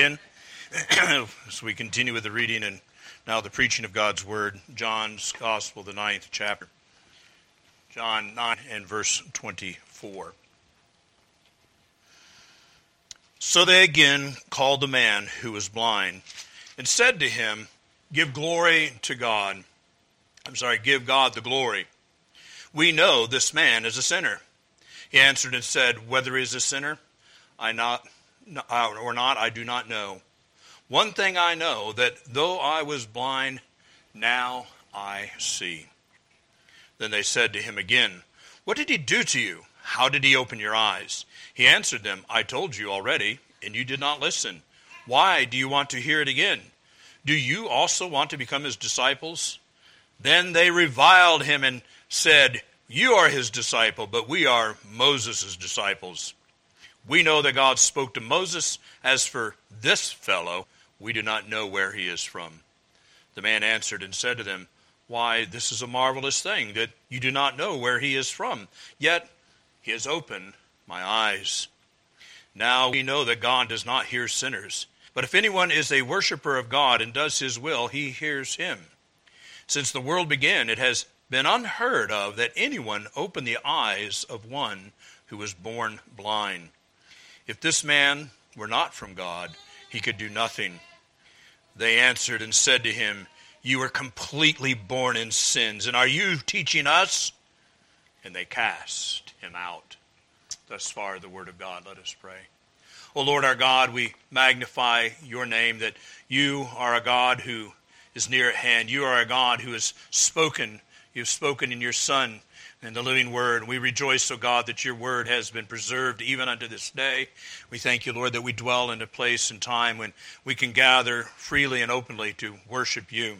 In as we continue with the reading and now the preaching of God's word, John's Gospel, the ninth chapter, John 9 and verse 24. So they again called the man who was blind and said to him, Give glory to God. I'm sorry, give God the glory. We know this man is a sinner. He answered and said, Whether he is a sinner, I not Uh, or not, I do not know. One thing I know that though I was blind, now I see. Then they said to him again, What did he do to you? How did he open your eyes? He answered them, I told you already, and you did not listen. Why do you want to hear it again? Do you also want to become his disciples? Then they reviled him and said, You are his disciple, but we are Moses' disciples. We know that God spoke to Moses. As for this fellow, we do not know where he is from. The man answered and said to them, Why, this is a marvelous thing that you do not know where he is from. Yet he has opened my eyes. Now we know that God does not hear sinners. But if anyone is a worshiper of God and does his will, he hears him. Since the world began, it has been unheard of that anyone opened the eyes of one who was born blind. If this man were not from God, he could do nothing. They answered and said to him, You are completely born in sins, and are you teaching us? And they cast him out. Thus far, the word of God. Let us pray. O Lord our God, we magnify your name that you are a God who is near at hand. You are a God who has spoken. You have spoken in your Son and the living word. We rejoice, O God, that your word has been preserved even unto this day. We thank you, Lord, that we dwell in a place and time when we can gather freely and openly to worship you.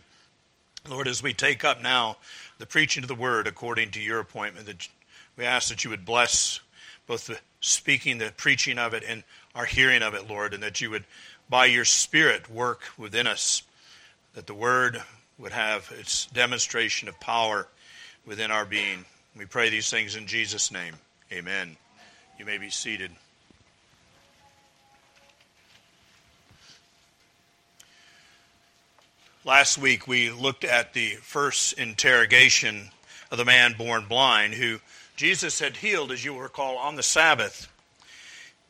Lord, as we take up now the preaching of the word according to your appointment, that we ask that you would bless both the speaking, the preaching of it, and our hearing of it, Lord, and that you would, by your Spirit, work within us, that the word would have its demonstration of power within our being. We pray these things in Jesus' name. Amen. You may be seated. Last week we looked at the first interrogation of the man born blind who Jesus had healed, as you will recall, on the Sabbath.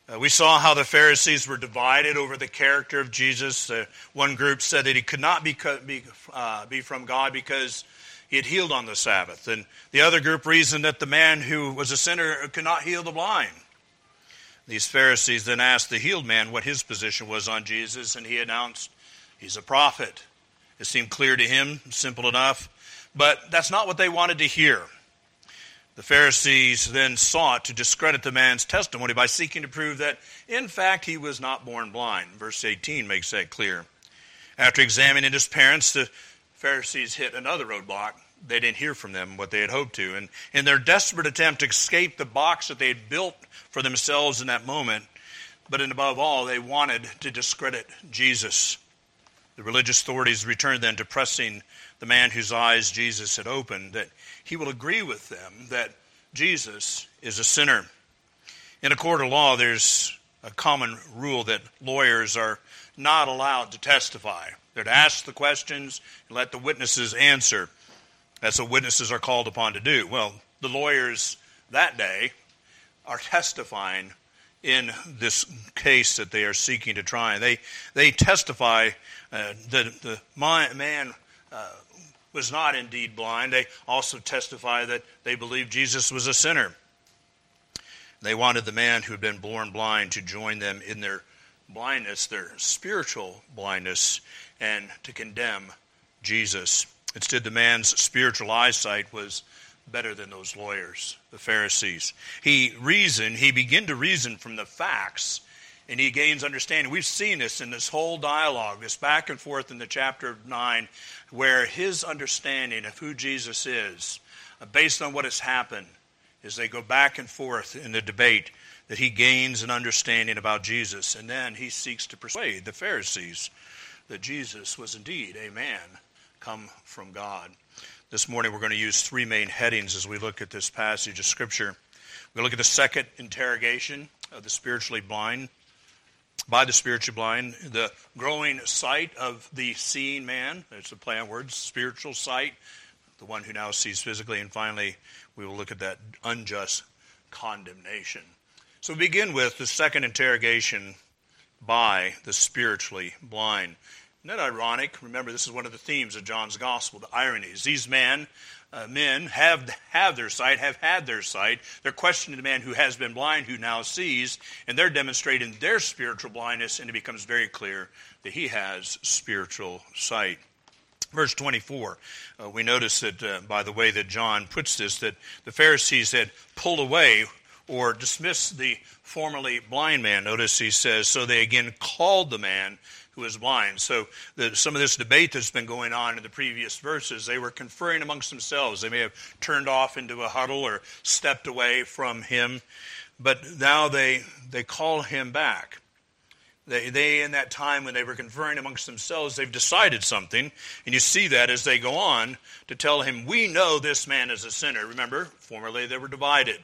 Uh, we saw how the Pharisees were divided over the character of Jesus. Uh, one group said that he could not be, be, uh, be from God because he had healed on the Sabbath. And the other group reasoned that the man who was a sinner could not heal the blind. These Pharisees then asked the healed man what his position was on Jesus, and he announced, He's a prophet. It seemed clear to him, simple enough, but that's not what they wanted to hear. The Pharisees then sought to discredit the man's testimony by seeking to prove that, in fact, he was not born blind. Verse 18 makes that clear. After examining his parents, the Pharisees hit another roadblock. They didn't hear from them what they had hoped to. And in their desperate attempt to escape the box that they had built for themselves in that moment, but above all, they wanted to discredit Jesus. The religious authorities returned then to pressing the man whose eyes Jesus had opened that he will agree with them that Jesus is a sinner. In a court of law, there's a common rule that lawyers are not allowed to testify. They're to ask the questions and let the witnesses answer. That's what witnesses are called upon to do. Well, the lawyers that day are testifying in this case that they are seeking to try. They, they testify uh, that the man uh, was not indeed blind. They also testify that they believed Jesus was a sinner. They wanted the man who had been born blind to join them in their blindness, their spiritual blindness, and to condemn Jesus. Instead, the man's spiritual eyesight was better than those lawyers, the Pharisees. He reasoned, he began to reason from the facts, and he gains understanding. We've seen this in this whole dialogue, this back and forth in the chapter 9, where his understanding of who Jesus is, uh, based on what has happened, as they go back and forth in the debate, that he gains an understanding about Jesus, and then he seeks to persuade the Pharisees that Jesus was indeed a man come from God. This morning we're going to use three main headings as we look at this passage of Scripture. We're going to look at the second interrogation of the spiritually blind. By the spiritually blind, the growing sight of the seeing man. There's a play on words, spiritual sight, the one who now sees physically. And finally, we will look at that unjust condemnation. So we begin with the second interrogation by the spiritually blind. Isn't that ironic? Remember, this is one of the themes of John's gospel, the ironies. These men, uh, men have, have their sight, have had their sight. They're questioning the man who has been blind, who now sees, and they're demonstrating their spiritual blindness, and it becomes very clear that he has spiritual sight. Verse 24, uh, we notice that uh, by the way that John puts this, that the Pharisees had pulled away or dismissed the formerly blind man. Notice he says, so they again called the man who is blind. So the, some of this debate that's been going on in the previous verses, they were conferring amongst themselves. They may have turned off into a huddle or stepped away from him, but now they they call him back. They, they, in that time when they were conferring amongst themselves, they've decided something. And you see that as they go on to tell him, We know this man is a sinner. Remember, formerly they were divided.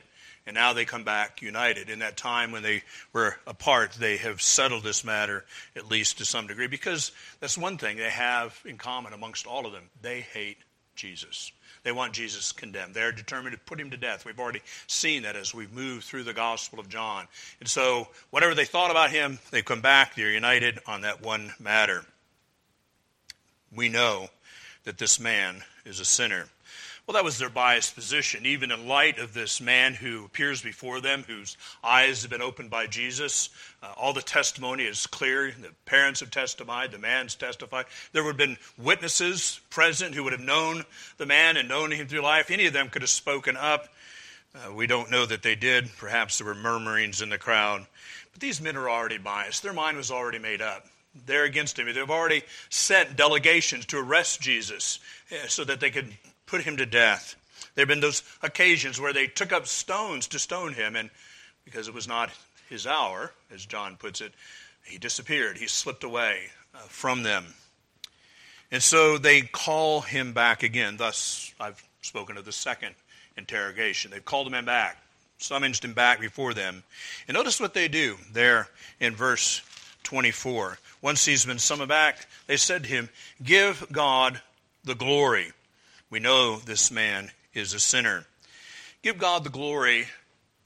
And now they come back united. In that time when they were apart, they have settled this matter, at least to some degree, because that's one thing they have in common amongst all of them. They hate Jesus. They want Jesus condemned. They're determined to put him to death. We've already seen that as we've moved through the Gospel of John. And so, whatever they thought about him, they come back. They're united on that one matter. We know that this man is a sinner. Well, that was their biased position, even in light of this man who appears before them, whose eyes have been opened by Jesus. Uh, all the testimony is clear. The parents have testified, the man's testified. There would have been witnesses present who would have known the man and known him through life. Any of them could have spoken up. Uh, we don't know that they did. Perhaps there were murmurings in the crowd. But these men are already biased. Their mind was already made up. They're against him. They've already sent delegations to arrest Jesus uh, so that they could put him to death. There have been those occasions where they took up stones to stone him, and because it was not his hour, as John puts it, he disappeared. He slipped away uh, from them. And so they call him back again. Thus, I've spoken of the second interrogation. They've called him back, summoned him back before them. And notice what they do there in verse 24. Once he's been summoned back, they said to him, Give God the glory. We know this man is a sinner. Give God the glory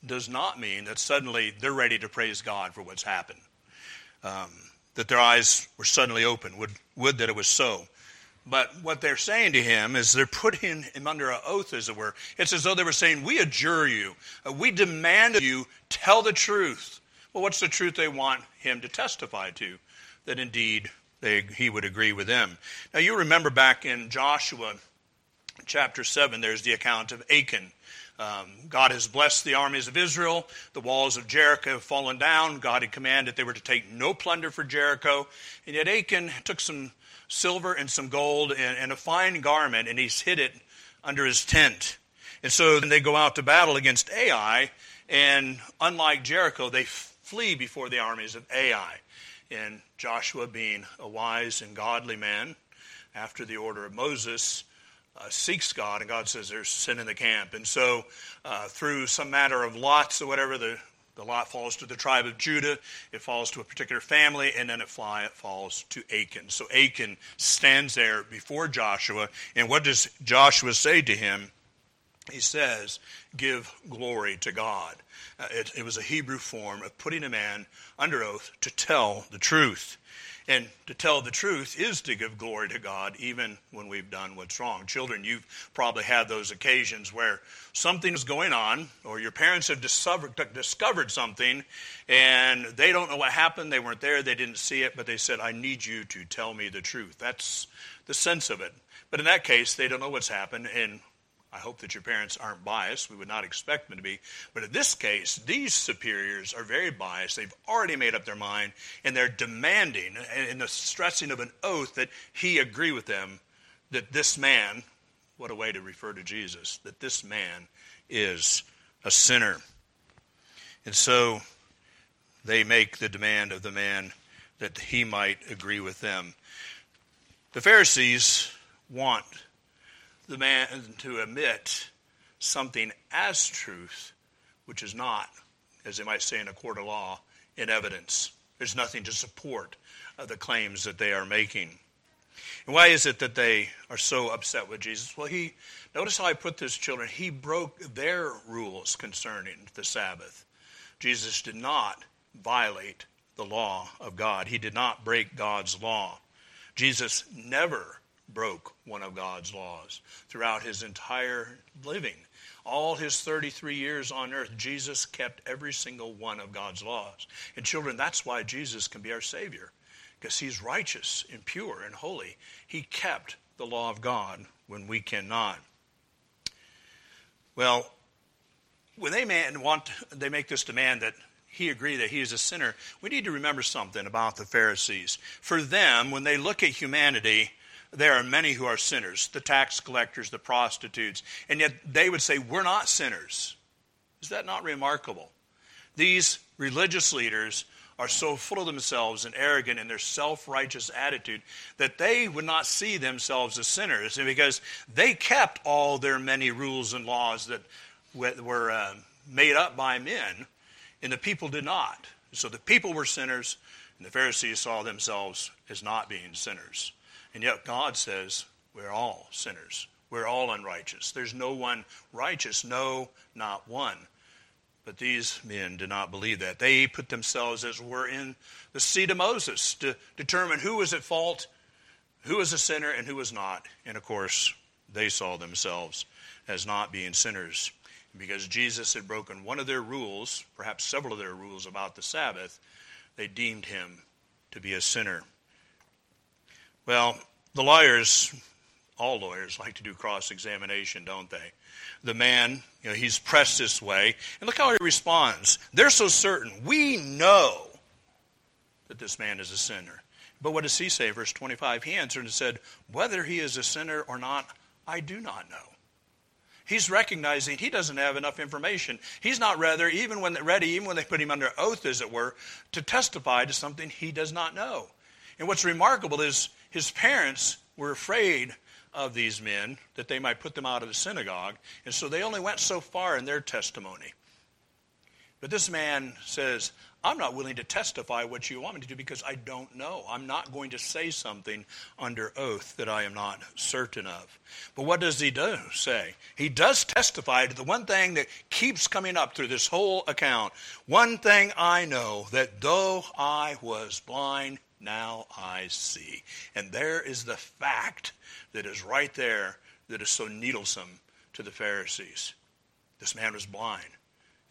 does not mean that suddenly they're ready to praise God for what's happened. Um, that their eyes were suddenly open. Would, would that it was so. But what they're saying to him is they're putting him under an oath, as it were. It's as though they were saying, We adjure you. Uh, we demand of you, tell the truth. Well, what's the truth they want him to testify to? That indeed they, he would agree with them. Now, you remember back in Joshua chapter 7, there's the account of Achan. Um, God has blessed the armies of Israel. The walls of Jericho have fallen down. God had commanded they were to take no plunder for Jericho. And yet Achan took some silver and some gold and, and a fine garment, and he's hid it under his tent. And so then they go out to battle against Ai, and unlike Jericho, they flee before the armies of Ai. And Joshua, being a wise and godly man, after the order of Moses, uh, seeks God, and God says there's sin in the camp. And so, uh, through some matter of lots or whatever, the, the lot falls to the tribe of Judah, it falls to a particular family, and then it, fly, it falls to Achan. So Achan stands there before Joshua, and what does Joshua say to him? He says, Give glory to God. Uh, it, it was a Hebrew form of putting a man under oath to tell the truth. And to tell the truth is to give glory to God, even when we've done what's wrong. Children, you've probably had those occasions where something's going on, or your parents have discovered, something, and they don't know what happened. They weren't there, they didn't see it, but they said, I need you to tell me the truth. That's the sense of it. But in that case, they don't know what's happened, and I hope that your parents aren't biased. We would not expect them to be. But in this case, these superiors are very biased. They've already made up their mind, and they're demanding, in the stressing of an oath, that he agree with them that this man, what a way to refer to Jesus, that this man is a sinner. And so they make the demand of the man that he might agree with them. The Pharisees want the man to admit something as truth, which is not, as they might say in a court of law, in evidence. There's nothing to support uh, the claims that they are making. And why is it that they are so upset with Jesus? Well, he, notice how I put this, children. He broke their rules concerning the Sabbath. Jesus did not violate the law of God, he did not break God's law. Jesus never broke one of God's laws throughout his entire living. All his 33 years on earth, Jesus kept every single one of God's laws. And children, that's why Jesus can be our Savior because he's righteous and pure and holy. He kept the law of God when we cannot. Well, when they want they make this demand that he agree that he is a sinner, we need to remember something about the Pharisees. For them, when they look at humanity, there are many who are sinners the tax collectors, the prostitutes, and yet they would say, We're not sinners. Is that not remarkable? These religious leaders are so full of themselves and arrogant in their self righteous attitude that they would not see themselves as sinners because they kept all their many rules and laws that were uh, made up by men, and the people did not. So the people were sinners, and the Pharisees saw themselves as not being sinners. And yet God says, We're all sinners. We're all unrighteous. There's no one righteous, no, not one. But these men did not believe that. They put themselves, as were, in the seat of Moses to determine who was at fault, who was a sinner, and who was not. And of course, they saw themselves as not being sinners. Because Jesus had broken one of their rules, perhaps several of their rules about the Sabbath, they deemed him to be a sinner. Well, the lawyers, all lawyers, like to do cross examination, don't they? the man, you know, he's pressed this way. And look how he responds. They're so certain. We know that this man is a sinner. But what does he say? Verse 25 He answered and said, Whether he is a sinner or not, I do not know. He's recognizing he doesn't have enough information. He's not rather even when ready, even when they put him under oath, as it were, to testify to something he does not know. And what's remarkable is his parents were afraid of these men that they might put them out of the synagogue. And so they only went so far in their testimony. But this man says, I'm not willing to testify what you want me to do because I don't know. I'm not going to say something under oath that I am not certain of. But what does he do say? He does testify to the one thing that keeps coming up through this whole account. One thing I know that though I was blind, now I see. And there is the fact that is right there that is so needlesome to the Pharisees. This man was blind,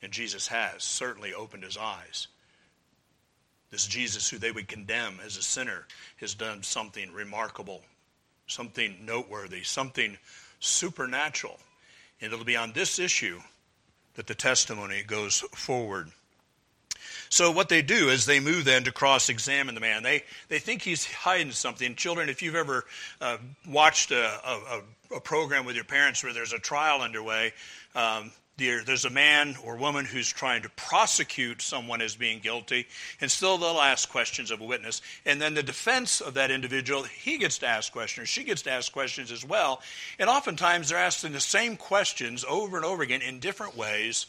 and Jesus has certainly opened his eyes. This Jesus, who they would condemn as a sinner, has done something remarkable, something noteworthy, something supernatural. And it'll be on this issue that the testimony goes forward. So what they do is they move then to cross-examine the man. They they think he's hiding something. Children, if you've ever uh, watched a, a, a, program with your parents where there's a trial underway, um, there's a man or woman who's trying to prosecute someone as being guilty, and still they'll ask questions of a witness. And then the defense of that individual, he gets to ask questions, she gets to ask questions as well. And oftentimes they're asking the same questions over and over again in different ways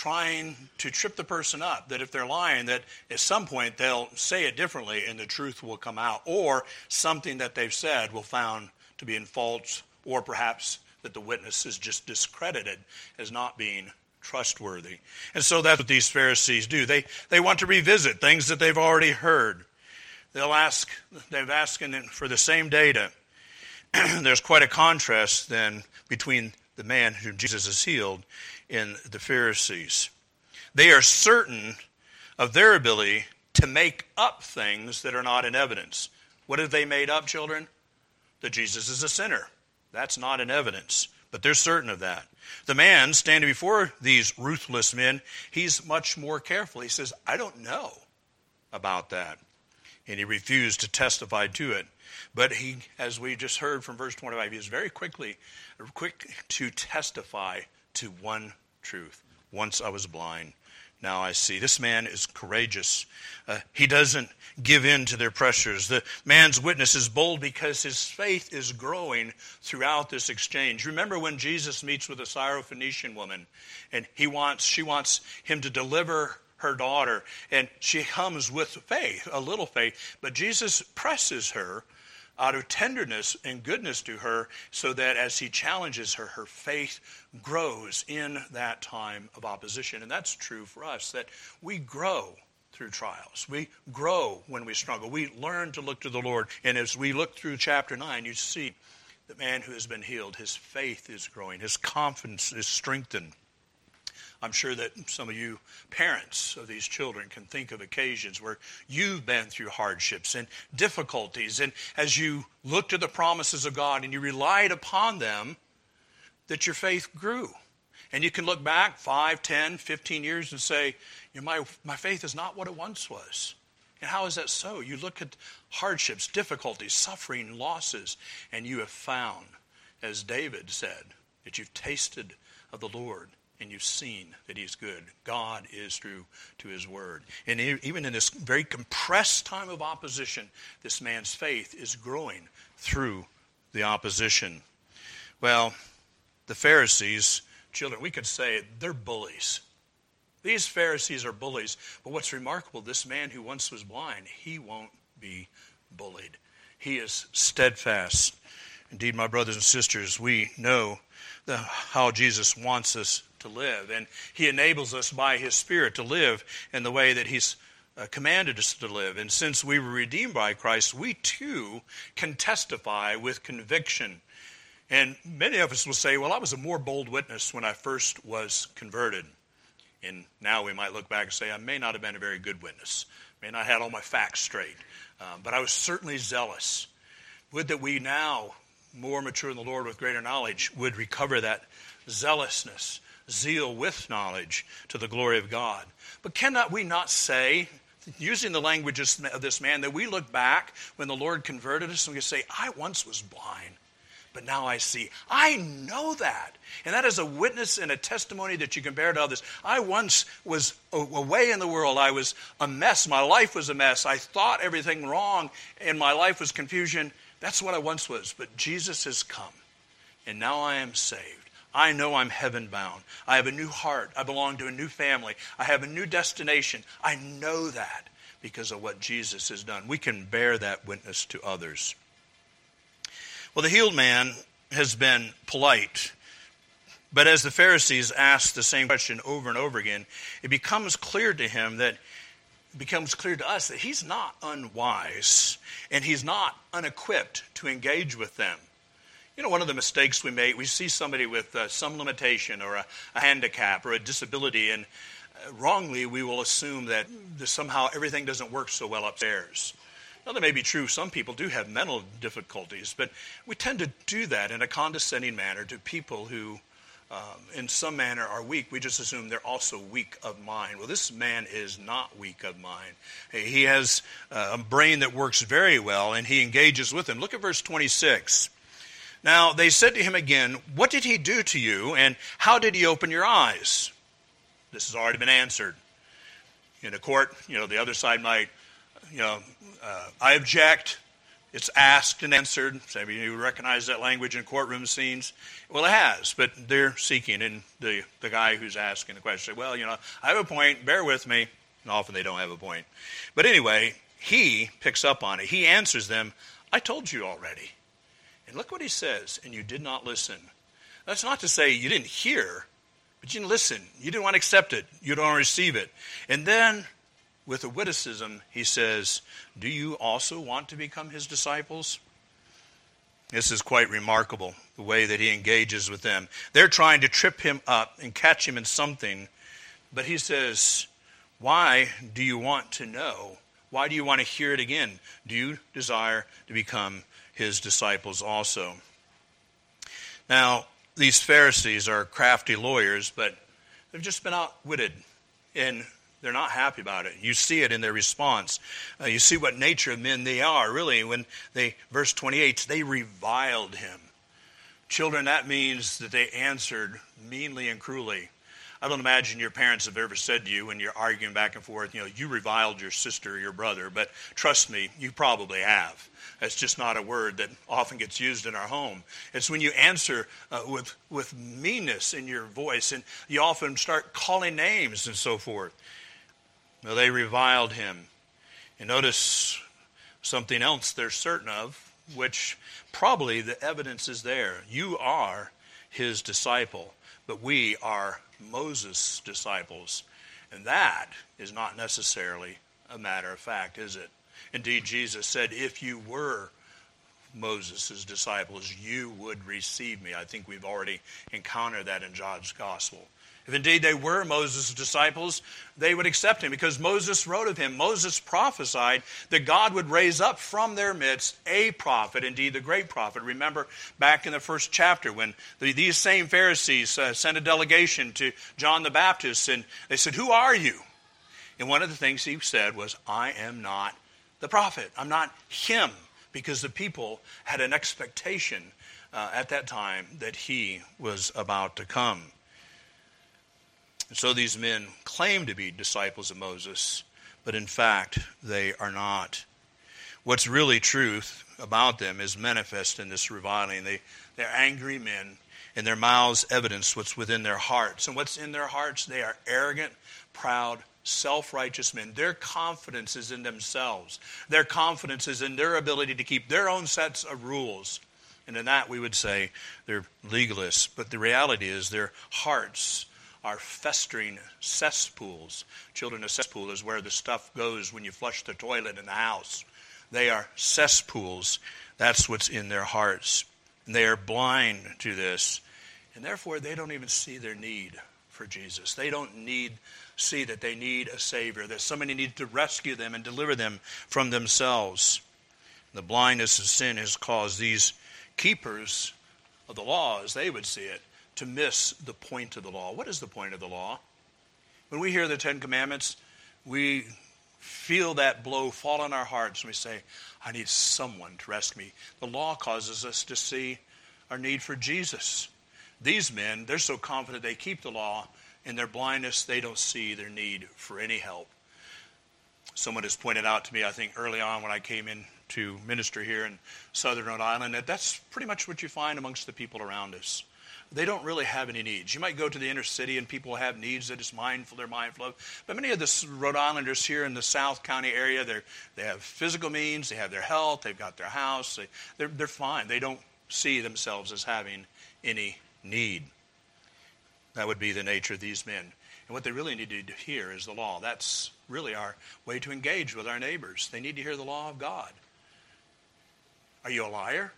trying to trip the person up that if they're lying that at some point they'll say it differently and the truth will come out or something that they've said will found to be in false or perhaps that the witness is just discredited as not being trustworthy. And so that's what these pharisees do. They they want to revisit things that they've already heard. They'll ask they've asked for the same data. There's quite a contrast then between the man whom jesus has healed in the Pharisees. They are certain of their ability to make up things that are not in evidence. What have they made up, children? That Jesus is a sinner. That's not in evidence, but they're certain of that. The man standing before these ruthless men, he's much more careful. He says, I don't know about that. And he refused to testify to it. But he, as we just heard from verse 25, he is very quickly quick to testify to one truth. Once I was blind, now I see. This man is courageous. Uh, he doesn't give in to their pressures. The man's witness is bold because his faith is growing throughout this exchange. Remember when Jesus meets with a Syrophoenician woman and he wants, she wants him to deliver her daughter, and she comes with faith, a little faith, but Jesus presses her out of tenderness and goodness to her so that as he challenges her, her faith grows in that time of opposition. And that's true for us, that we grow through trials. We grow when we struggle. We learn to look to the Lord. And as we look through chapter 9, you see the man who has been healed, his faith is growing, his confidence is strengthened. I'm sure that some of you parents of these children can think of occasions where you've been through hardships and difficulties. And as you looked at the promises of God and you relied upon them, that your faith grew. And you can look back 5, 10, 15 years and say, you know, my, my faith is not what it once was. And how is that so? You look at hardships, difficulties, suffering, losses, and you have found, as David said, that you've tasted of the Lord and you've seen that he's good. God is true to his word. And even in this very compressed time of opposition, this man's faith is growing through the opposition. Well, the Pharisees, children, we could say they're bullies. These Pharisees are bullies. But what's remarkable, this man who once was blind, he won't be bullied. He is steadfast. Indeed, my brothers and sisters, we know the, how Jesus wants us to live. And He enables us by His Spirit to live in the way that He's uh, commanded us to live. And since we were redeemed by Christ, we too can testify with conviction. And many of us will say, Well, I was a more bold witness when I first was converted. And now we might look back and say, I may not have been a very good witness, may not have had all my facts straight, um, but I was certainly zealous. Would that we now, more mature in the Lord with greater knowledge, would recover that zealousness zeal with knowledge to the glory of God. But cannot we not say, using the language of this man, that we look back when the Lord converted us and we say, I once was blind, but now I see. I know that. And that is a witness and a testimony that you can bear to others. I once was away in the world. I was a mess. My life was a mess. I thought everything wrong, and my life was confusion. That's what I once was. But Jesus has come, and now I am saved. I know I'm heaven bound. I have a new heart. I belong to a new family. I have a new destination. I know that because of what Jesus has done. We can bear that witness to others. Well, the healed man has been polite. But as the Pharisees ask the same question over and over again, it becomes clear to him that it becomes clear to us that he's not unwise and he's not unequipped to engage with them. You know, one of the mistakes we make, we see somebody with uh, some limitation or a, a, handicap or a disability, and uh, wrongly we will assume that somehow everything doesn't work so well upstairs. Now, that may be true. Some people do have mental difficulties, but we tend to do that in a condescending manner to people who, um, in some manner, are weak. We just assume they're also weak of mind. Well, this man is not weak of mind. He has uh, a brain that works very well, and he engages with him. Look at verse 26. Now they said to him again, What did he do to you, and how did he open your eyes? This has already been answered. In a court, you know, the other side might, you know, uh, I object. It's asked and answered. Some of you recognize that language in courtroom scenes. Well, it has, but they're seeking, and the, the guy who's asking the question, well, you know, I have a point, bear with me. And often they don't have a point. But anyway, he picks up on it. He answers them, I told you already. And look what he says, and you did not listen. That's not to say you didn't hear, but you didn't listen. You didn't want to accept it. You don't want to receive it. And then, with a witticism, he says, Do you also want to become his disciples? This is quite remarkable, the way that he engages with them. They're trying to trip him up and catch him in something, but he says, Why do you want to know? Why do you want to hear it again? Do you desire to become his disciples also. Now, these Pharisees are crafty lawyers, but they've just been outwitted and they're not happy about it. You see it in their response. Uh, you see what nature of men they are, really, when they, verse 28, they reviled him. Children, that means that they answered meanly and cruelly. I don't imagine your parents have ever said to you when you're arguing back and forth, you know, you reviled your sister or your brother, but trust me, you probably have. That's just not a word that often gets used in our home. It's when you answer uh, with, with meanness in your voice and you often start calling names and so forth. Well, they reviled him. And notice something else they're certain of, which probably the evidence is there. You are his disciple, but we are Moses' disciples. And that is not necessarily a matter of fact, is it? Indeed, Jesus said, If you were Moses' disciples, you would receive me. I think we've already encountered that in John's gospel. If indeed they were Moses' disciples, they would accept him because Moses wrote of him. Moses prophesied that God would raise up from their midst a prophet, indeed the great prophet. Remember back in the first chapter when the, these same Pharisees uh, sent a delegation to John the Baptist and they said, Who are you? And one of the things he said was, I am not the prophet. I'm not him because the people had an expectation uh, at that time that he was about to come. And so these men claim to be disciples of Moses, but in fact, they are not. What's really truth about them is manifest in this reviling. They, they're angry men, and their mouths evidence what's within their hearts. And what's in their hearts? They are arrogant, proud, self righteous men. Their confidence is in themselves, their confidence is in their ability to keep their own sets of rules. And in that, we would say they're legalists. But the reality is their hearts are festering cesspools. Children, a cesspool is where the stuff goes when you flush the toilet in the house. They are cesspools. That's what's in their hearts. And they are blind to this. And therefore, they don't even see their need for Jesus. They don't need see that they need a Savior, that somebody needs to rescue them and deliver them from themselves. The blindness of sin has caused these keepers of the law, as they would see it, to miss the point of the law. What is the point of the law? When we hear the Ten Commandments, we feel that blow fall on our hearts and we say, I need someone to rescue me. The law causes us to see our need for Jesus. These men, they're so confident they keep the law. In their blindness, they don't see their need for any help. Someone has pointed out to me, I think early on when I came in to minister here in southern Rhode Island, that that's pretty much what you find amongst the people around us they don't really have any needs. You might go to the inner city and people have needs that is mindful, they're mindful of. But many of the Rhode Islanders here in the South County area, they they have physical means, they have their health, they've got their house, they, they're, they're fine. They don't see themselves as having any need. That would be the nature of these men. And what they really need to hear is the law. That's really our way to engage with our neighbors. They need to hear the law of God. Are you a liar?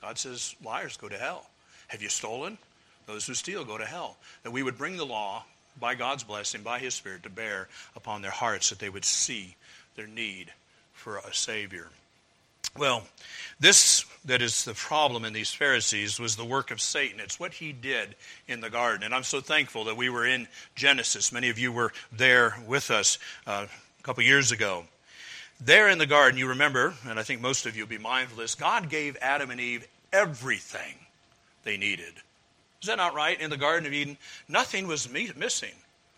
God says liars go to hell. Have you stolen? Those who steal go to hell. That we would bring the law by God's blessing, by His Spirit, to bear upon their hearts, that they would see their need for a Savior. Well, this that is the problem in these Pharisees was the work of Satan. It's what he did in the garden. And I'm so thankful that we were in Genesis. Many of you were there with us uh, a couple years ago. There in the garden, you remember, and I think most of you will be mindful of this, God gave Adam and Eve everything they needed. Is that not right? In the Garden of Eden, nothing was missing.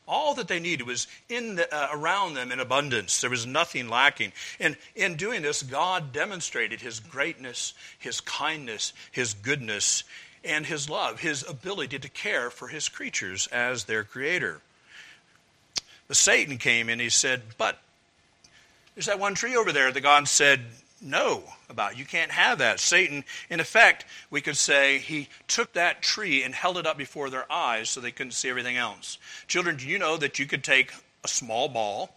All that they needed was in the, uh, around them in abundance. There was nothing lacking. And in doing this, God demonstrated His greatness, His kindness, His goodness, and His love, His ability to care for His creatures as their Creator. The Satan came and he said, But there's that one tree over there that God said, know about. You can't have that. Satan, in effect, we could say he took that tree and held it up before their eyes so they couldn't see everything else. Children, do you know that you could take a small ball,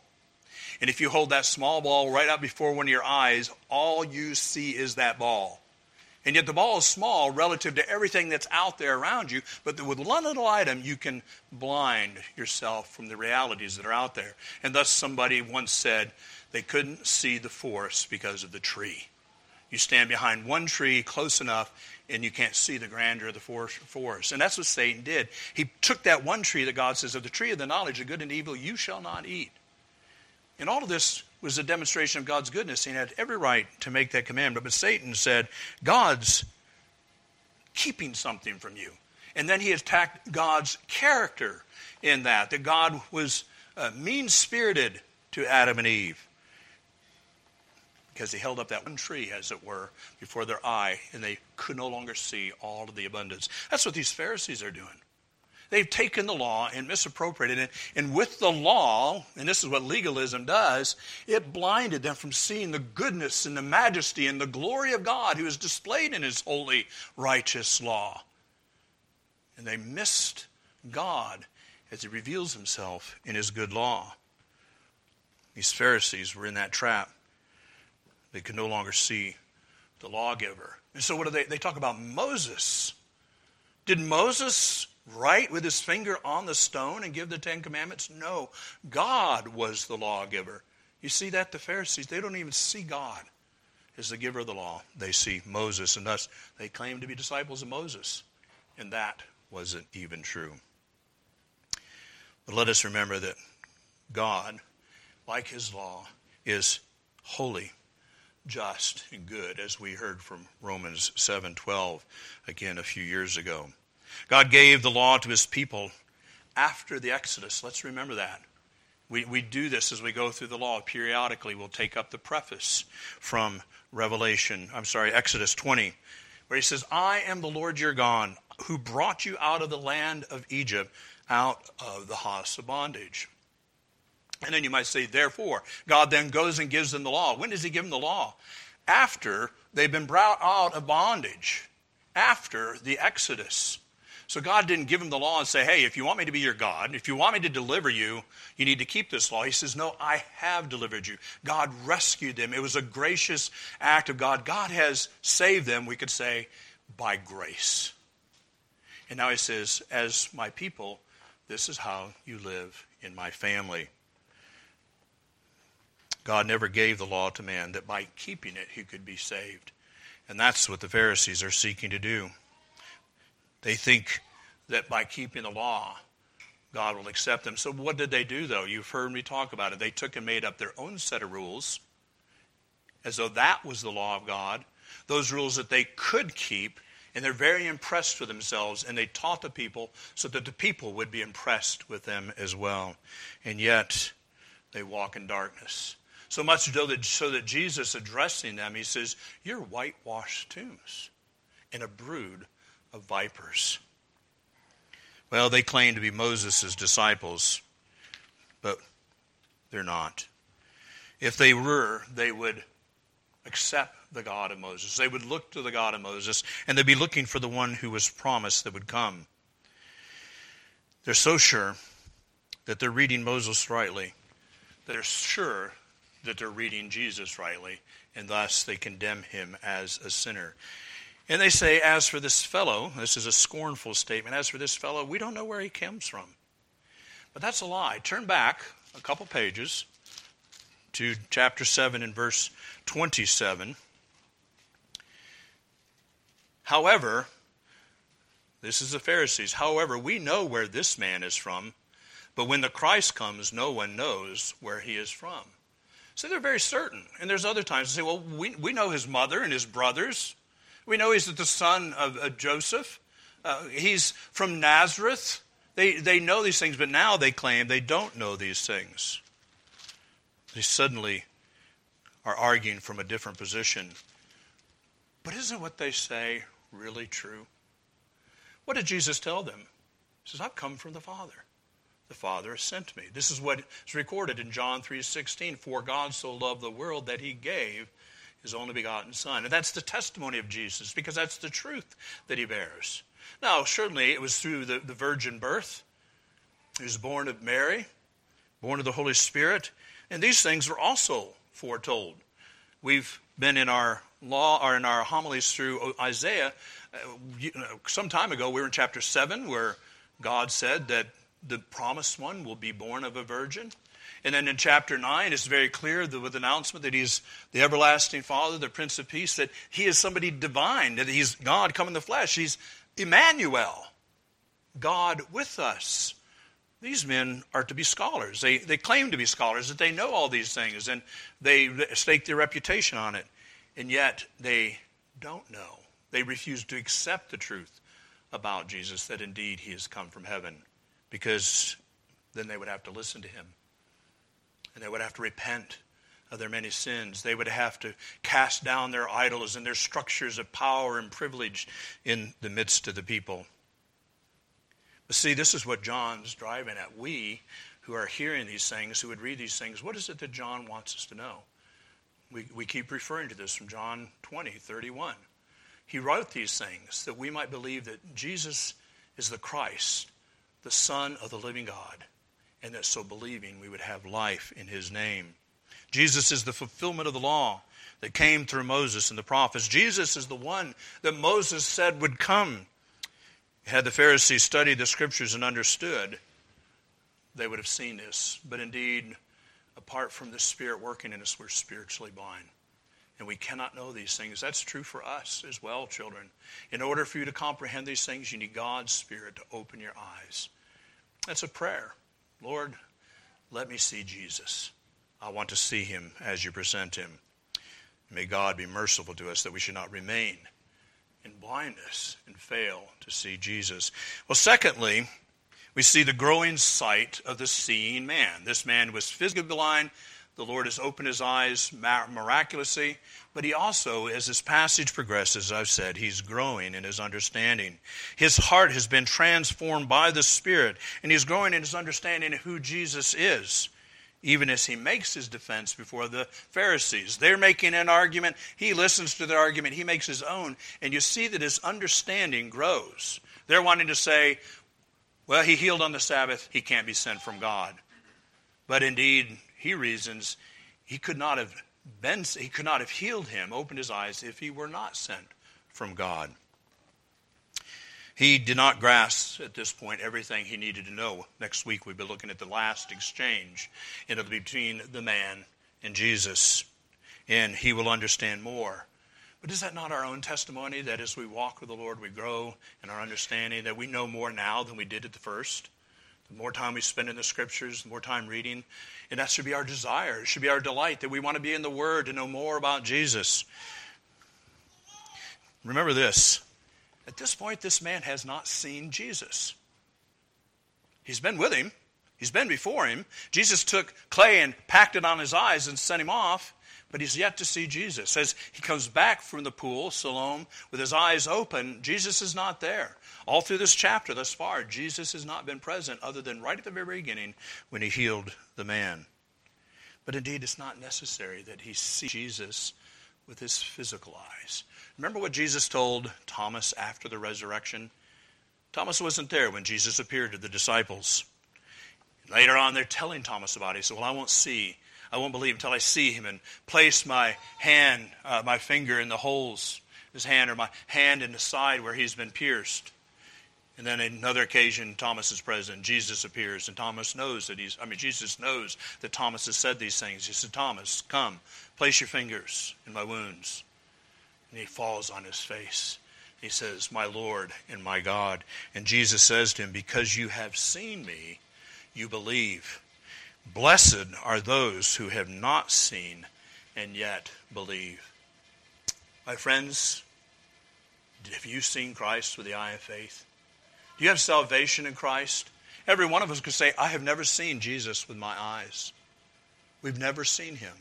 and if you hold that small ball right up before one of your eyes, all you see is that ball. And yet the ball is small relative to everything that's out there around you, but with one little item, you can blind yourself from the realities that are out there. And thus, somebody once said, they couldn't see the forest because of the tree. You stand behind one tree close enough, and you can't see the grandeur of the forest. And that's what Satan did. He took that one tree that God says, Of the tree of the knowledge of good and evil, you shall not eat. And all of this was a demonstration of God's goodness. He had every right to make that commandment. But Satan said, God's keeping something from you. And then he attacked God's character in that, that God was uh, mean spirited to Adam and Eve because he held up that one tree, as it were, before their eye, and they could no longer see all of the abundance. That's what these Pharisees are doing. they've taken the law and misappropriated it. And with the law, and this is what legalism does, it blinded them from seeing the goodness and the majesty and the glory of God who is displayed in his holy, righteous law. And they missed God as he reveals himself in his good law. These Pharisees were in that trap. They could no longer see the lawgiver. And so, what do they? They talk about Moses. Did Moses write with his finger on the stone and give the Ten Commandments? No. God was the lawgiver. You see that? The Pharisees, they don't even see God as the giver of the law. They see Moses, and thus they claim to be disciples of Moses. And that wasn't even true. But let us remember that God, like his law, is holy, just, and good, as we heard from Romans 7:12 again a few years ago. God gave the law to his people after the Exodus. Let's remember that. We, we do this as we go through the law. Periodically, we'll take up the preface from Revelation, I'm sorry, Exodus 20, where he says, I am the Lord your God, who brought you out of the land of Egypt out of the house of bondage. And then you might say, therefore, God then goes and gives them the law. When does He give them the law? After they've been brought out of bondage, after the Exodus. So God didn't give them the law and say, hey, if you want me to be your God, if you want me to deliver you, you need to keep this law. He says, no, I have delivered you. God rescued them. It was a gracious act of God. God has saved them, we could say, by grace. And now He says, as my people, this is how you live in my family. God never gave the law to man that by keeping it he could be saved. And that's what the Pharisees are seeking to do. They think that by keeping the law, God will accept them. So, what did they do, though? You've heard me talk about it. They took and made up their own set of rules as though that was the law of God, those rules that they could keep and they're very impressed with themselves, and they taught the people so that the people would be impressed with them as well. And yet, they walk in darkness. So much so that, so that Jesus, addressing them, he says, You're whitewashed tombs and a brood of vipers. Well, they claim to be Moses' disciples, but they're not. If they were, they would accept the God of Moses. They would look to the God of Moses, and they'd be looking for the one who was promised that would come. They're so sure that they're reading Moses rightly, they're sure that they're reading Jesus rightly, and thus they condemn him as a sinner. And they say, As for this fellow, this is a scornful statement, as for this fellow, we don't know where he comes from. But that's a lie. Turn back a couple pages to chapter 7 and verse 27. However, this is the Pharisees. However, we know where this man is from, but when the Christ comes, no one knows where he is from. So they're very certain. And there's other times they say, well, we, we know his mother and his brothers. We know he's the son of, of Joseph. Uh, he's from Nazareth. They, they know these things, but now they claim they don't know these things. They suddenly are arguing from a different position. But isn't what they say really true? What did Jesus tell them? He says, I've come from the Father. The Father sent me. This is what is recorded in John 3:16. For God so loved the world that he gave his only begotten Son. And that's the testimony of Jesus, because that's the truth that he bears. Now, certainly it was through the, the virgin birth. He was born of Mary, born of the Holy Spirit, and these things were also foretold. We've been in our law or in our homilies through Isaiah. Uh, some time ago, we were in chapter 7 where God said that the promised one will be born of a virgin. And then in chapter 9, it's very clear with the announcement that he's the everlasting Father, the Prince of Peace, that he is somebody divine, that he's God come in the flesh. He's Emmanuel, God with us. These men are to be scholars. They, they claim to be scholars, that they know all these things, and they stake their reputation on it and yet they don't know. They refuse to accept the truth about Jesus that indeed he has come from heaven because then they would have to listen to him and they would have to repent of their many sins. They would have to cast down their idols and their structures of power and privilege in the midst of the people. But see, this is what John's driving at. We who are hearing these things, who would read these things, what is it that John wants us to know? We, we keep referring to this from John 20, 31. He wrote these things that we might believe that Jesus is the Christ, the Son of the living God, and that so believing we would have life in his name. Jesus is the fulfillment of the law that came through Moses and the prophets. Jesus is the one that Moses said would come. Had the Pharisees studied the scriptures and understood, they would have seen this. But indeed, apart from the Spirit working in us, we're spiritually blind. And we cannot know these things. That's true for us as well, children. In order for you to comprehend these things, you need God's Spirit to open your eyes. That's a prayer. Lord, let me see Jesus. I want to see him as you present him. May God be merciful to us that we should not remain in blindness and fail to see Jesus. Well, secondly, we see the growing sight of the seeing man. This man was physically blind. The Lord has opened his eyes miraculously, but he also, as this passage progresses, I've said, he's growing in his understanding. His heart has been transformed by the Spirit, and he's growing in his understanding of who Jesus is even as he makes his defense before the Pharisees. They're making an argument. He listens to their argument. He makes his own. And you see that his understanding grows. They're wanting to say, well, he healed on the Sabbath. He can't be sent from God. But indeed, he reasons he could not have been, he could not have healed him, opened his eyes, if he were not sent from God. He did not grasp at this point everything he needed to know. Next week we'll be looking at the last exchange in between the man and Jesus, and he will understand more. But is that not our own testimony that as we walk with the Lord, we grow in our understanding, that we know more now than we did at the first? The more time we spend in the scriptures, the more time reading. And that should be our desire. It should be our delight that we want to be in the Word to know more about Jesus. Remember this at this point, this man has not seen Jesus. He's been with him, he's been before him. Jesus took clay and packed it on his eyes and sent him off, but he's yet to see Jesus. As he comes back from the pool, Siloam, with his eyes open, Jesus is not there. All through this chapter thus far, Jesus has not been present other than right at the very beginning when he healed the man. But indeed, it's not necessary that he see Jesus with his physical eyes. Remember what Jesus told Thomas after the resurrection? Thomas wasn't there when Jesus appeared to the disciples. Later on, they're telling Thomas about it. He said, Well, I won't see. I won't believe until I see him and place my hand, uh, my finger in the holes, his hand, or my hand in the side where he's been pierced. And then another occasion, Thomas is present. Jesus appears, and Thomas knows that he's, I mean, Jesus knows that Thomas has said these things. He said, Thomas, come, place your fingers in my wounds. And he falls on his face. He says, My Lord and my God. And Jesus says to him, Because you have seen me, you believe. Blessed are those who have not seen and yet believe. My friends, have you seen Christ with the eye of faith? Do you have salvation in Christ? Every one of us could say, I have never seen Jesus with my eyes. We've never seen him.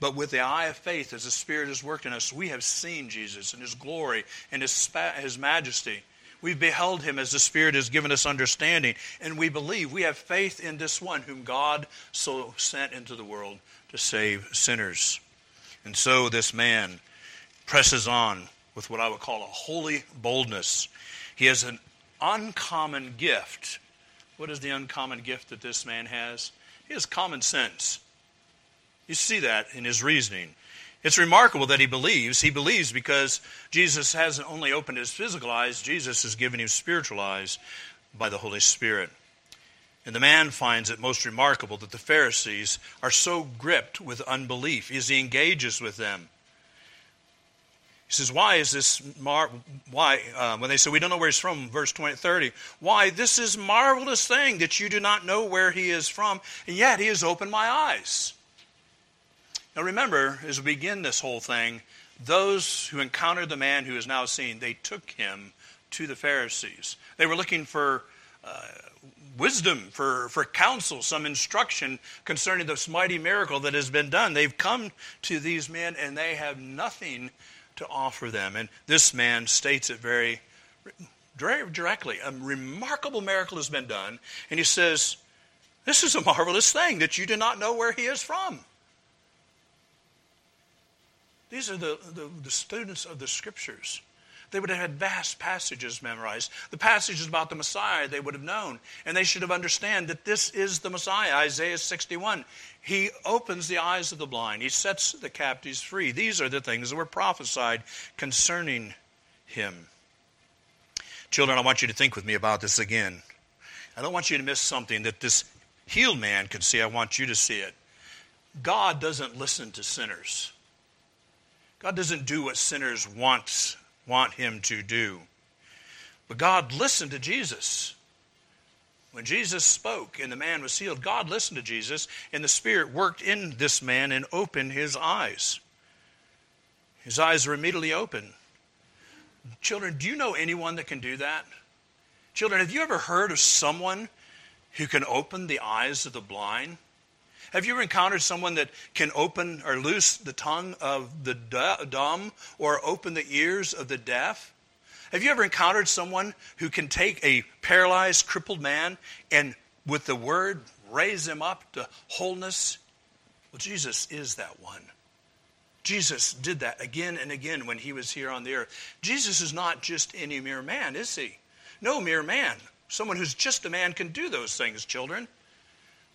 But with the eye of faith, as the Spirit has worked in us, we have seen Jesus and His glory and His, His majesty. We've beheld Him as the Spirit has given us understanding. And we believe, we have faith in this one whom God so sent into the world to save sinners. And so this man presses on with what I would call a holy boldness. He has an uncommon gift. What is the uncommon gift that this man has? He has common sense. You see that in his reasoning. It's remarkable that he believes. He believes because Jesus hasn't only opened his physical eyes, Jesus has given him spiritual eyes by the Holy Spirit. And the man finds it most remarkable that the Pharisees are so gripped with unbelief as he engages with them. He says, Why is this, mar- why, uh, when they say, We don't know where he's from, verse 20, 30, why, this is marvelous thing that you do not know where he is from, and yet he has opened my eyes. Now remember, as we begin this whole thing, those who encountered the man who is now seen, they took him to the Pharisees. They were looking for uh, wisdom, for, for counsel, some instruction concerning this mighty miracle that has been done. They've come to these men and they have nothing to offer them. And this man states it very directly. A remarkable miracle has been done. And he says, This is a marvelous thing that you do not know where he is from. These are the, the, the students of the scriptures. They would have had vast passages memorized. The passages about the Messiah they would have known. And they should have understood that this is the Messiah. Isaiah 61. He opens the eyes of the blind. He sets the captives free. These are the things that were prophesied concerning him. Children, I want you to think with me about this again. I don't want you to miss something that this healed man could see. I want you to see it. God doesn't listen to sinners. God doesn't do what sinners want want him to do. But God listened to Jesus. When Jesus spoke and the man was healed, God listened to Jesus, and the Spirit worked in this man and opened his eyes. His eyes were immediately open. Children, do you know anyone that can do that? Children, have you ever heard of someone who can open the eyes of the blind? Have you ever encountered someone that can open or loose the tongue of the dumb or open the ears of the deaf? Have you ever encountered someone who can take a paralyzed, crippled man and with the word raise him up to wholeness? Well, Jesus is that one. Jesus did that again and again when he was here on the earth. Jesus is not just any mere man, is he? No mere man. Someone who's just a man can do those things, children.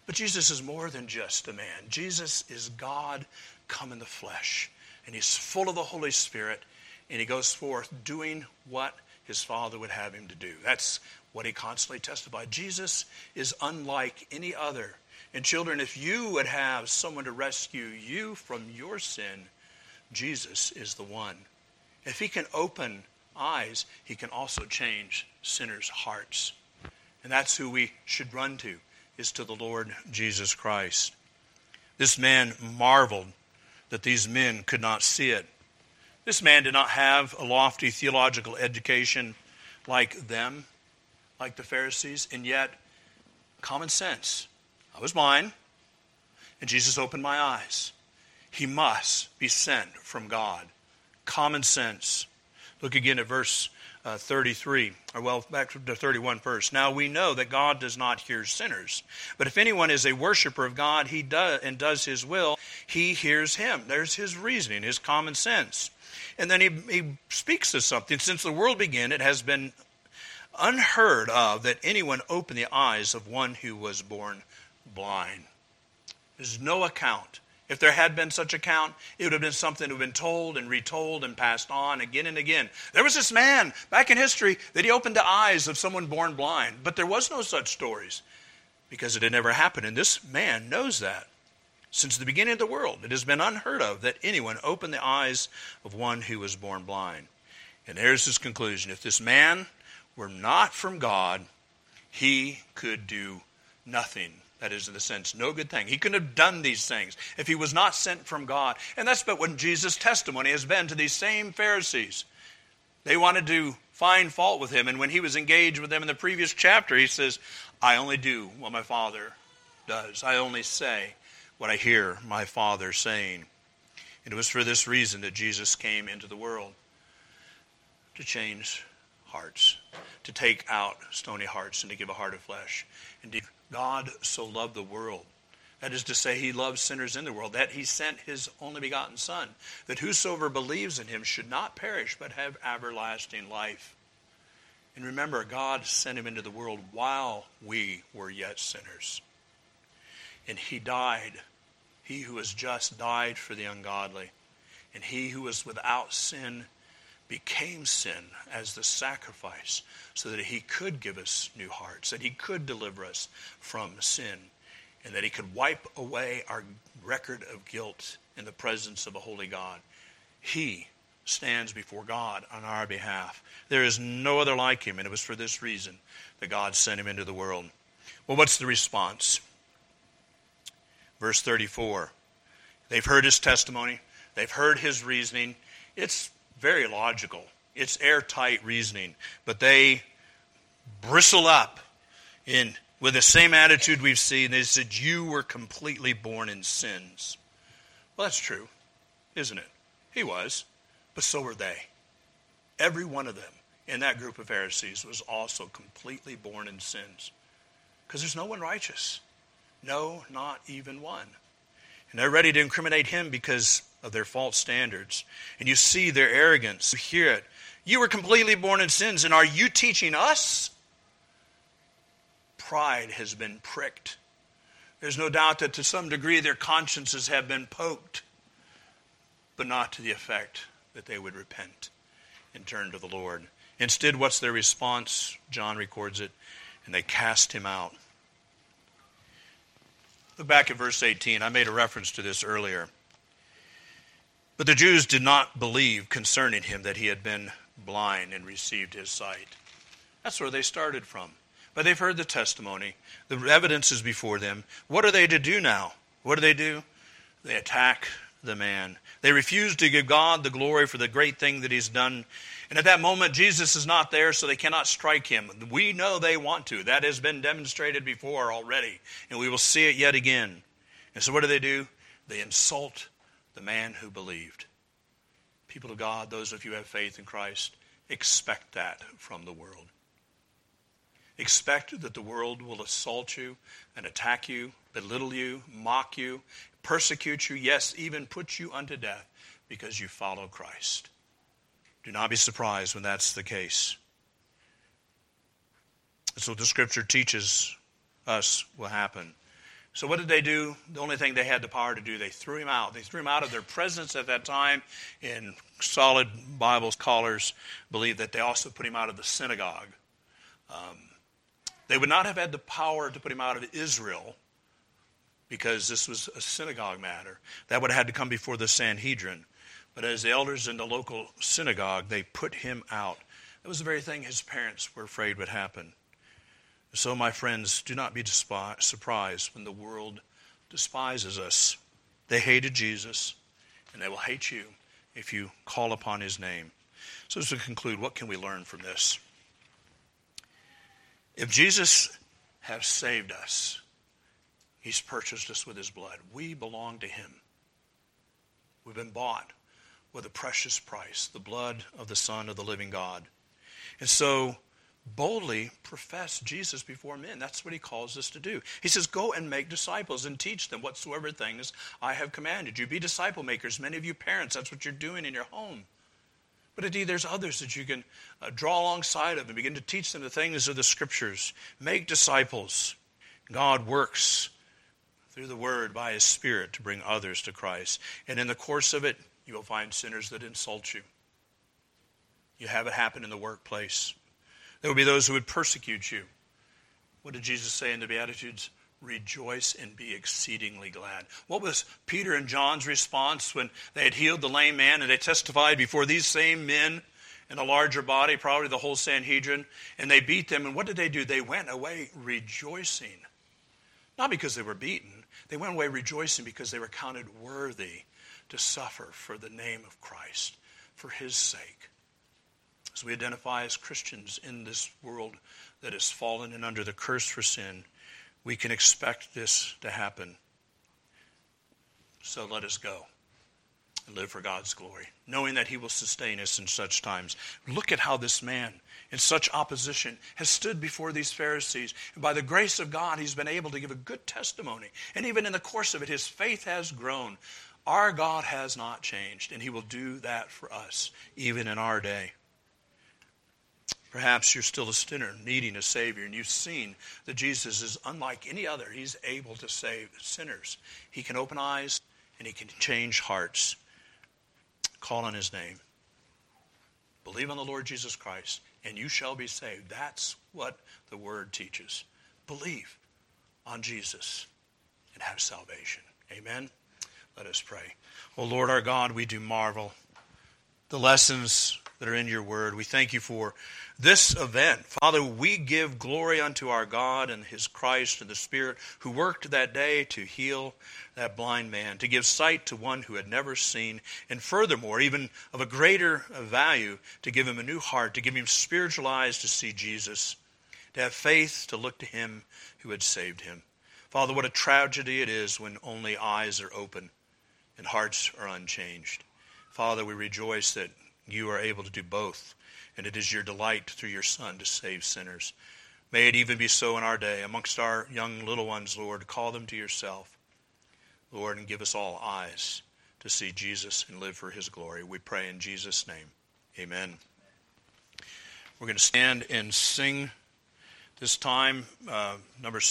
But Jesus is more than just a man. Jesus is God come in the flesh. And he's full of the Holy Spirit. And he goes forth doing what his Father would have him to do. That's what he constantly testified. Jesus is unlike any other. And children, if you would have someone to rescue you from your sin, Jesus is the one. If he can open eyes, he can also change sinners' hearts. And that's who we should run to is to the Lord Jesus Christ. This man marveled that these men could not see it. This man did not have a lofty theological education like them, like the Pharisees, and yet common sense. I was blind, and Jesus opened my eyes. He must be sent from God. Common sense. Look again at verse uh, 33, or well, back to 31 first. Now we know that God does not hear sinners, but if anyone is a worshiper of God, he does and does His will, he hears Him. There's his reasoning, his common sense, and then he he speaks of something. Since the world began, it has been unheard of that anyone opened the eyes of one who was born blind. There's no account if there had been such a count, it would have been something that would have been told and retold and passed on again and again. There was this man back in history that he opened the eyes of someone born blind, but there was no such stories because it had never happened. And this man knows that. Since the beginning of the world, it has been unheard of that anyone opened the eyes of one who was born blind. And there's his conclusion. If this man were not from God, he could do nothing that is, in the sense, no good thing. He couldn't have done these things if he was not sent from God. And that's but what Jesus' testimony has been to these same Pharisees. They wanted to find fault with him. And when he was engaged with them in the previous chapter, he says, I only do what my Father does. I only say what I hear my Father saying. And it was for this reason that Jesus came into the world to change hearts, to take out stony hearts and to give a heart of flesh. Indeed, God so loved the world. That is to say, he loves sinners in the world, that he sent his only begotten Son, that whosoever believes in him should not perish, but have everlasting life. And remember, God sent him into the world while we were yet sinners. And he died. He who is just died for the ungodly. And he who was without sin became sin as the sacrifice so that he could give us new hearts, that he could deliver us from sin, and that he could wipe away our record of guilt in the presence of a holy God. He stands before God on our behalf. There is no other like him, and it was for this reason that God sent him into the world. Well, what's the response? Verse 34. They've heard his testimony, they've heard his reasoning. It's very logical. It's airtight reasoning. But they bristle up in with the same attitude we've seen. They said, You were completely born in sins. Well, that's true, isn't it? He was, but so were they. Every one of them. in that group of Pharisees was also completely born in sins. Because there's no one righteous. No, not even one. And they're ready to incriminate him because of their false standards. And you see their arrogance. You hear it. You were completely born in sins, and are you teaching us? Pride has been pricked. There's no doubt that to some degree their consciences have been poked, but not to the effect that they would repent and turn to the Lord. Instead, what's their response? John records it, and they cast him out. Look back at verse 18. I made a reference to this earlier. But the Jews did not believe concerning him that he had been blind and received his sight. That's where they started from. But they've heard the testimony. The evidence is before them. What are they to do now? What do they do? They attack the man. They refuse to give God the glory for the great thing that he's done. And at that moment, Jesus is not there, so they cannot strike him. We know they want to. That has been demonstrated before already, and we will see it yet again. And so, what do they do? They insult the man who believed. People of God, those of you who have faith in Christ, expect that from the world. Expect that the world will assault you and attack you, belittle you, mock you, persecute you, yes, even put you unto death because you follow Christ. Do not be surprised when that's the case. So the scripture teaches us will happen. So what did they do? The only thing they had the power to do, they threw him out. They threw him out of their presence at that time. And solid Bible scholars believe that they also put him out of the synagogue. Um, they would not have had the power to put him out of Israel because this was a synagogue matter. That would have had to come before the Sanhedrin. But as the elders in the local synagogue, they put him out. That was the very thing his parents were afraid would happen. So, my friends, do not be surprised when the world despises us. They hated Jesus, and they will hate you if you call upon his name. So, as we conclude, what can we learn from this? If Jesus has saved us, he's purchased us with his blood. We belong to him. We've been bought with a precious price, the blood of the Son of the living God. And so, boldly profess Jesus before men. That's what he calls us to do. He says, Go and make disciples and teach them whatsoever things I have commanded you. Be disciple makers. Many of you parents, that's what you're doing in your home. But indeed, there's others that you can uh, draw alongside of and begin to teach them the things of the Scriptures. Make disciples. God works through the Word by His Spirit to bring others to Christ. And in the course of it, you will find sinners that insult you. You have it happen in the workplace. There will be those who would persecute you. What did Jesus say in the Beatitudes? rejoice and be exceedingly glad. What was Peter and John's response when they had healed the lame man and they testified before these same men in a larger body, probably the whole Sanhedrin, and they beat them? And what did they do? They went away rejoicing. Not because they were beaten, they went away rejoicing because they were counted worthy to suffer for the name of Christ, for his sake. As we identify as Christians in this world that has fallen and under the curse for sin, we can expect this to happen. So let us go and live for God's glory, knowing that He will sustain us in such times. Look at how this man, in such opposition, has stood before these Pharisees. And by the grace of God, he's been able to give a good testimony. And even in the course of it, his faith has grown. Our God has not changed, and He will do that for us, even in our day. Perhaps you're still a sinner needing a Savior, and you've seen that Jesus is unlike any other. He's able to save sinners. He can open eyes and He can change hearts. Call on His name. Believe on the Lord Jesus Christ, and you shall be saved. That's what the Word teaches. Believe on Jesus and have salvation. Amen. Let us pray. Oh Lord our God, we do marvel the lessons that are in your word. We thank you for this event. Father, we give glory unto our God and his Christ and the Spirit who worked that day to heal that blind man, to give sight to one who had never seen, and furthermore, even of a greater value, to give him a new heart, to give him spiritual eyes to see Jesus, to have faith to look to him who had saved him. Father, what a tragedy it is when only eyes are open and hearts are unchanged. Father, we rejoice that You are able to do both, and it is your delight through your Son to save sinners. May it even be so in our day. Amongst our young little ones, Lord, call them to yourself. Lord, and give us all eyes to see Jesus and live for his glory. We pray in Jesus' name. Amen. We're going to stand and sing this time, uh, number